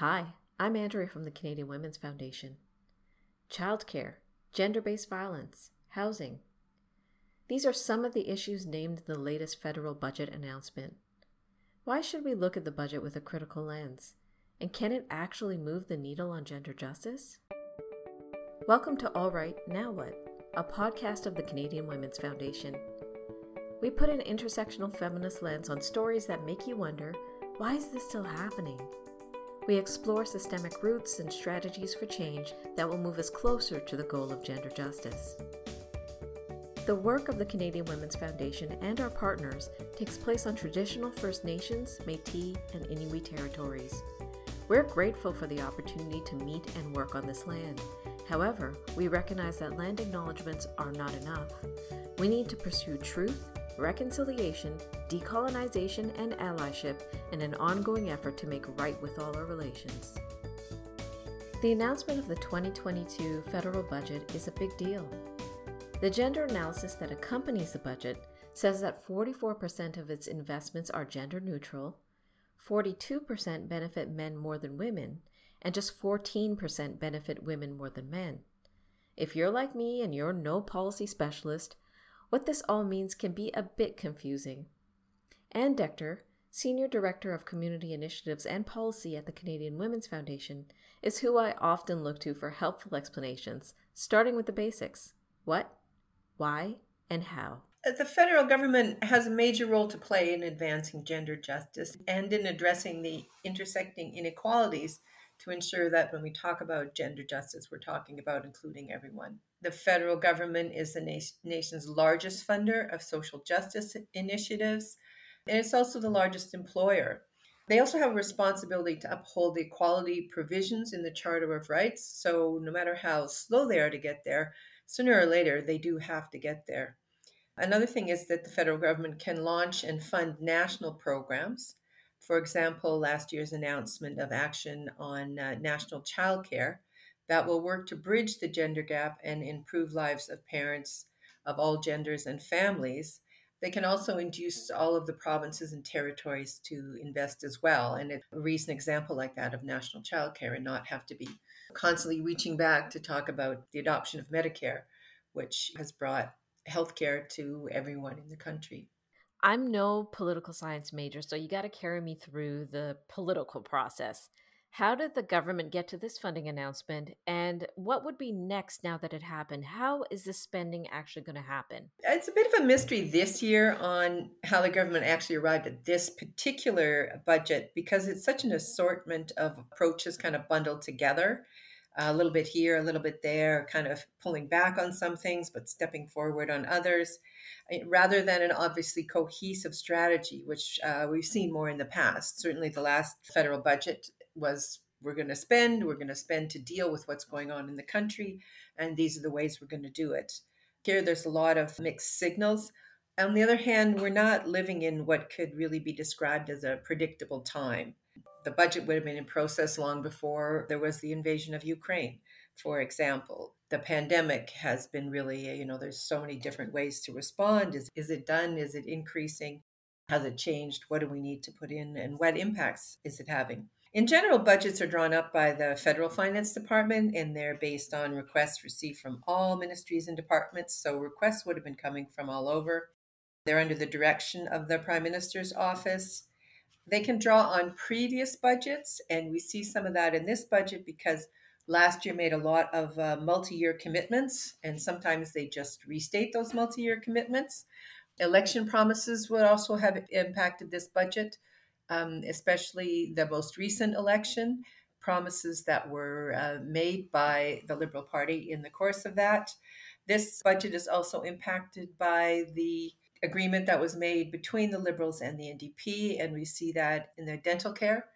Hi, I'm Andrea from the Canadian Women's Foundation. Childcare, gender based violence, housing. These are some of the issues named in the latest federal budget announcement. Why should we look at the budget with a critical lens? And can it actually move the needle on gender justice? Welcome to All Right, Now What, a podcast of the Canadian Women's Foundation. We put an intersectional feminist lens on stories that make you wonder why is this still happening? We explore systemic roots and strategies for change that will move us closer to the goal of gender justice. The work of the Canadian Women's Foundation and our partners takes place on traditional First Nations, Metis, and Inuit territories. We're grateful for the opportunity to meet and work on this land. However, we recognize that land acknowledgements are not enough. We need to pursue truth, reconciliation, decolonization, and allyship in an ongoing effort to make right with all our relations. The announcement of the 2022 federal budget is a big deal. The gender analysis that accompanies the budget says that 44% of its investments are gender neutral, 42% benefit men more than women, and just 14% benefit women more than men. If you're like me and you're no policy specialist, what this all means can be a bit confusing. Anne Decter, Senior Director of Community Initiatives and Policy at the Canadian Women's Foundation, is who I often look to for helpful explanations, starting with the basics what, why, and how. Uh, the federal government has a major role to play in advancing gender justice and in addressing the intersecting inequalities to ensure that when we talk about gender justice, we're talking about including everyone. The federal government is the na- nation's largest funder of social justice initiatives, and it's also the largest employer. They also have a responsibility to uphold the equality provisions in the Charter of Rights. So, no matter how slow they are to get there, sooner or later they do have to get there. Another thing is that the federal government can launch and fund national programs. For example, last year's announcement of action on uh, national childcare that will work to bridge the gender gap and improve lives of parents of all genders and families. They can also induce all of the provinces and territories to invest as well. And a recent example like that of national childcare and not have to be constantly reaching back to talk about the adoption of Medicare, which has brought healthcare to everyone in the country. I'm no political science major, so you got to carry me through the political process. How did the government get to this funding announcement? And what would be next now that it happened? How is this spending actually going to happen? It's a bit of a mystery this year on how the government actually arrived at this particular budget because it's such an assortment of approaches kind of bundled together. A little bit here, a little bit there, kind of pulling back on some things, but stepping forward on others, eh, rather than an obviously cohesive strategy, which uh, we've seen more in the past. Certainly, the last federal budget was we're going to spend, we're going to spend to deal with what's going on in the country, and these are the ways we're going to do it. Here, there's a lot of mixed signals. On the other hand, we're not living in what could really be described as a predictable time. The budget would have been in process long before there was the invasion of Ukraine, for example. The pandemic has been really, uh, you know, there's so many different ways to respond. Is, is it done? Is it increasing? Has it changed? What do we need to put in? And what impacts is it having? In general, budgets are drawn up by the Federal Finance Department and they're based on requests received from all ministries and departments. So requests would have been coming from all over. They're under the direction of the Prime Minister's office. They can draw on previous budgets, and we see some of that in this budget because last year made a lot of uh, multi year commitments, and sometimes they just restate those multi year commitments. Election promises would also have impacted this budget um, especially the most recent election, promises that were uh, made by the Liberal Party in the course of that. This budget is also impacted by the agreement that was made between the Liberals and the NDP, and we see that in the dental care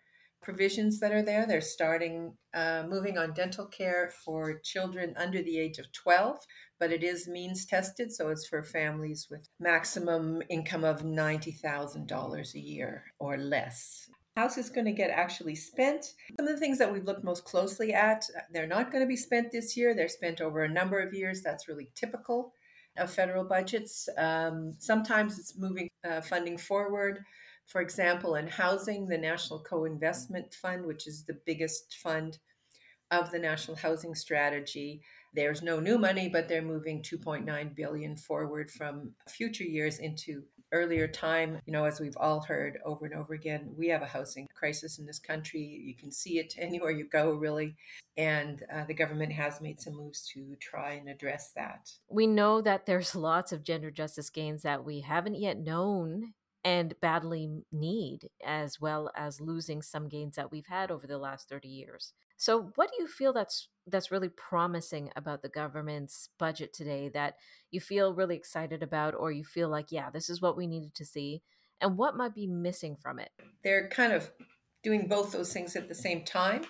provisions that are there. They're starting uh, moving on dental care for children under the age of 12, but it is means tested, so it's for families with maximum income of $90,000 a year or less. House is going to get actually spent. Some of the things that we've looked most closely at, they're not going to be spent this year. They're spent over a number of years. That's really typical of federal budgets. Um, sometimes it's moving uh, funding forward For example, in housing, the National Co Investment Fund, which is the biggest fund of the National Housing Strategy, there's no new money, but they're moving 2.9 billion forward from future years into earlier time. You know, as we've all heard over and over again, we have a housing crisis in this country. You can see it anywhere you go, really. And uh, the government has made some moves to try and address that. We know that there's lots of gender justice gains that we haven't yet known and badly need, as well as losing some gains that we've had over the last 30 years. So, what do you feel that's that's really promising about the government's budget today that you feel really excited about, or you feel like, yeah, this is what we needed to see, and what might be missing from it? They're kind of doing both those things at the same time.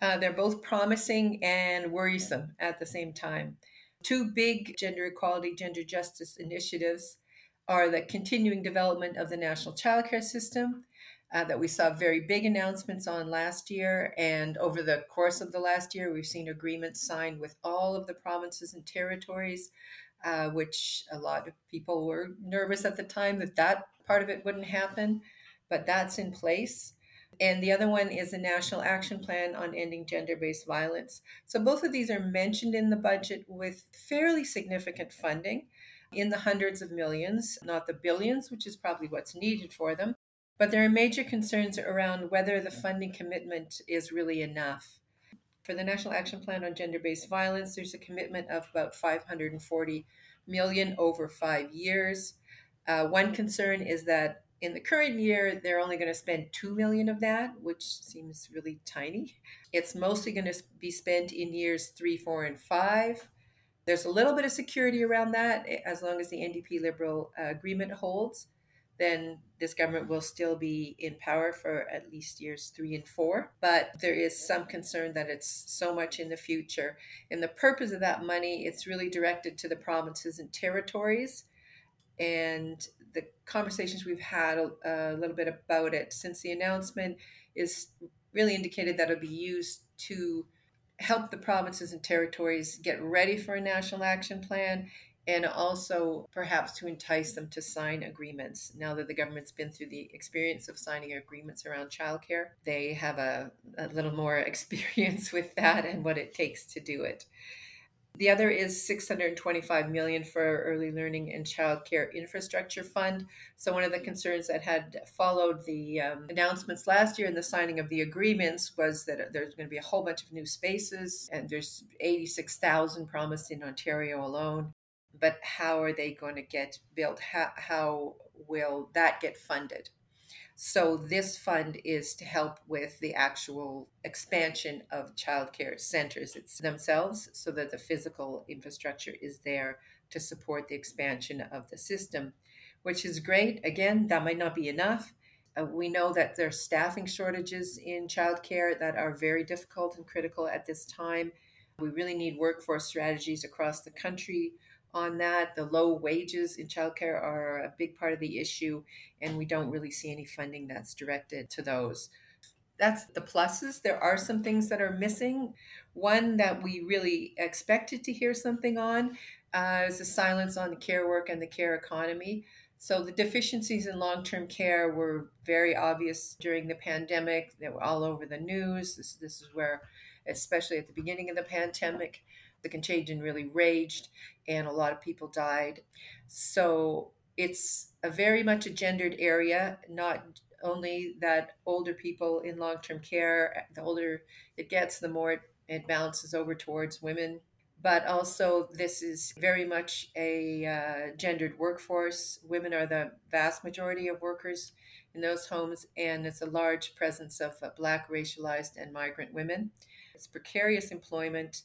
Uh, they're both promising and worrisome at the same time. Two big gender equality, gender justice initiatives are the continuing development of the national childcare system uh, that we saw very big announcements on last year. And over the course of the last year, we've seen agreements signed with all of the provinces and territories, uh, which a lot of people were nervous at the time that that part of it wouldn't happen, but that's in place. And the other one is a national action plan on ending gender based violence. So both of these are mentioned in the budget with fairly significant funding in the hundreds of millions, not the billions, which is probably what's needed for them. But there are major concerns around whether the funding commitment is really enough. For the National Action Plan on Gender Based Violence, there's a commitment of about 540 million over five years. Uh, one concern is that in the current year, they're only going to spend 2 million of that, which seems really tiny. It's mostly going to be spent in years three, four, and five. There's a little bit of security around that as long as the NDP Liberal uh, agreement holds then this government will still be in power for at least years three and four. But there is some concern that it's so much in the future. And the purpose of that money, it's really directed to the provinces and territories. And the conversations we've had a, a little bit about it since the announcement is really indicated that it'll be used to help the provinces and territories get ready for a national action plan and also perhaps to entice them to sign agreements. Now that the government's been through the experience of signing agreements around childcare, they have a, a little more experience with that and what it takes to do it. The other is 625 million for early learning and childcare infrastructure fund. So one of the concerns that had followed the um, announcements last year and the signing of the agreements was that there's going to be a whole bunch of new spaces, and there's 86,000 promised in Ontario alone but how are they going to get built? How, how will that get funded? So, this fund is to help with the actual expansion of childcare centers themselves so that the physical infrastructure is there to support the expansion of the system, which is great. Again, that might not be enough. Uh, we know that there's staffing shortages in childcare that are very difficult and critical at this time. We really need workforce strategies across the country on that. The low wages in childcare are a big part of the issue, and we don't really see any funding that's directed to those. That's the pluses. There are some things that are missing. One that we really expected to hear something on uh, is the silence on the care work and the care economy. So the deficiencies in long-term care were very obvious during the pandemic. They were all over the news. This, this is where, especially at the beginning of the pandemic, the contagion really raged and a lot of people died. So it's a very much a gendered area, not only that older people in long term care, the older it gets, the more it, it balances over towards women. But also, this is very much a uh, gendered workforce. Women are the vast majority of workers in those homes, and it's a large presence of uh, Black, racialized, and migrant women. It's precarious employment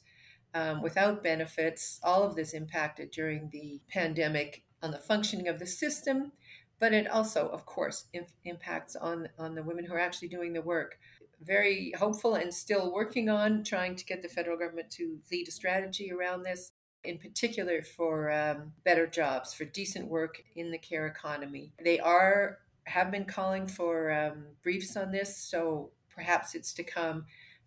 um, without benefits. All of this impacted during the pandemic on the functioning of the system, but it also, of course, impacts on, on the women who are actually doing the work. Very hopeful and still working on trying to get the federal government to lead a strategy around this, in particular for um, better jobs, for decent work in the care economy. They are have been calling for um, briefs on this, so perhaps it's to come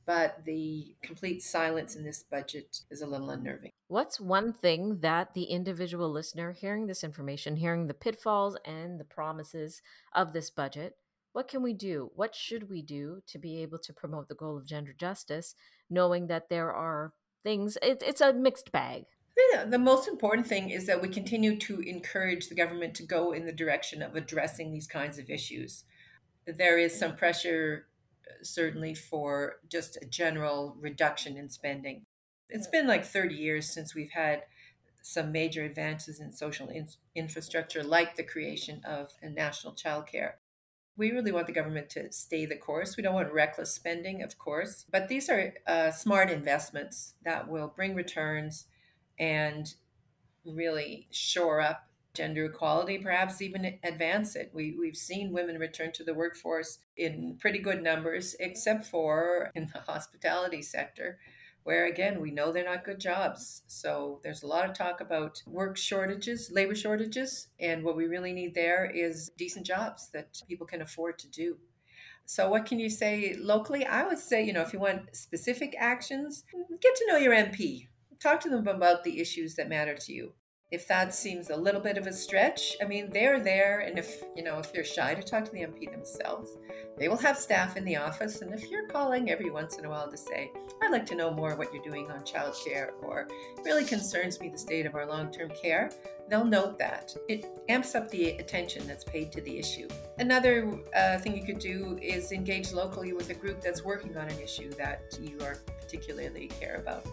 but the complete silence in this budget is a little unnerving. What's one thing that the individual listener hearing this information, hearing the pitfalls and the promises of this budget, what can we do? What should we do to be able to promote the goal of gender justice, knowing that there are things, it, it's a mixed bag? Yeah, the most important thing is that we continue to encourage the government to go in the direction of addressing these kinds of issues. There is some pressure, uh, certainly, for just a general reduction in spending. It's been like 30 years since we've had some major advances in social in- infrastructure, like the creation of a national childcare. We really want the government to stay the course. We don't want reckless spending, of course, but these are uh, smart investments that will bring returns and really shore up gender equality, perhaps even advance it. We, we've seen women return to the workforce in pretty good numbers, except for in the hospitality sector, where again, we know they're not good jobs. So there's a lot of talk about work shortages, labor shortages, and what we really need there is decent jobs that people can afford to do. So, what can you say locally? I would say, you know, if you want specific actions, get to know your MP talk to them about the issues that matter to you. If that seems a little bit of a stretch, I mean, they're there. And if, you know, if you're shy to talk to the MP themselves, they will have staff in the office. And if you're calling every once in a while to say, I'd like to know more what you're doing on childcare, or really concerns me the state of our long term care, they'll note that. It amps up the attention that's paid to the issue. Another uh, thing you could do is engage locally with a group that's working on an issue that you are particularly care about.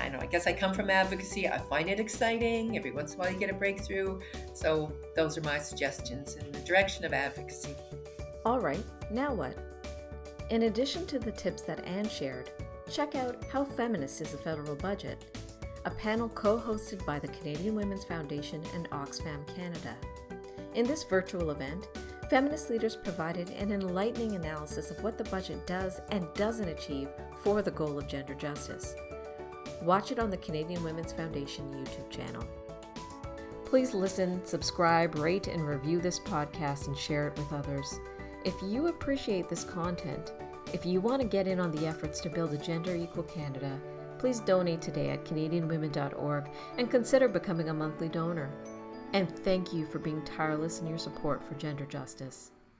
I know, I guess I come from advocacy. I find it exciting. Every once in a while, you get a breakthrough. So, those are my suggestions in the direction of advocacy. All right, now what? In addition to the tips that Anne shared, check out How Feminist is the Federal Budget, a panel co hosted by the Canadian Women's Foundation and Oxfam Canada. In this virtual event, feminist leaders provided an enlightening analysis of what the budget does and doesn't achieve for the goal of gender justice. Watch it on the Canadian Women's Foundation YouTube channel. Please listen, subscribe, rate, and review this podcast and share it with others. If you appreciate this content, if you want to get in on the efforts to build a gender equal Canada, please donate today at CanadianWomen.org and consider becoming a monthly donor. And thank you for being tireless in your support for gender justice.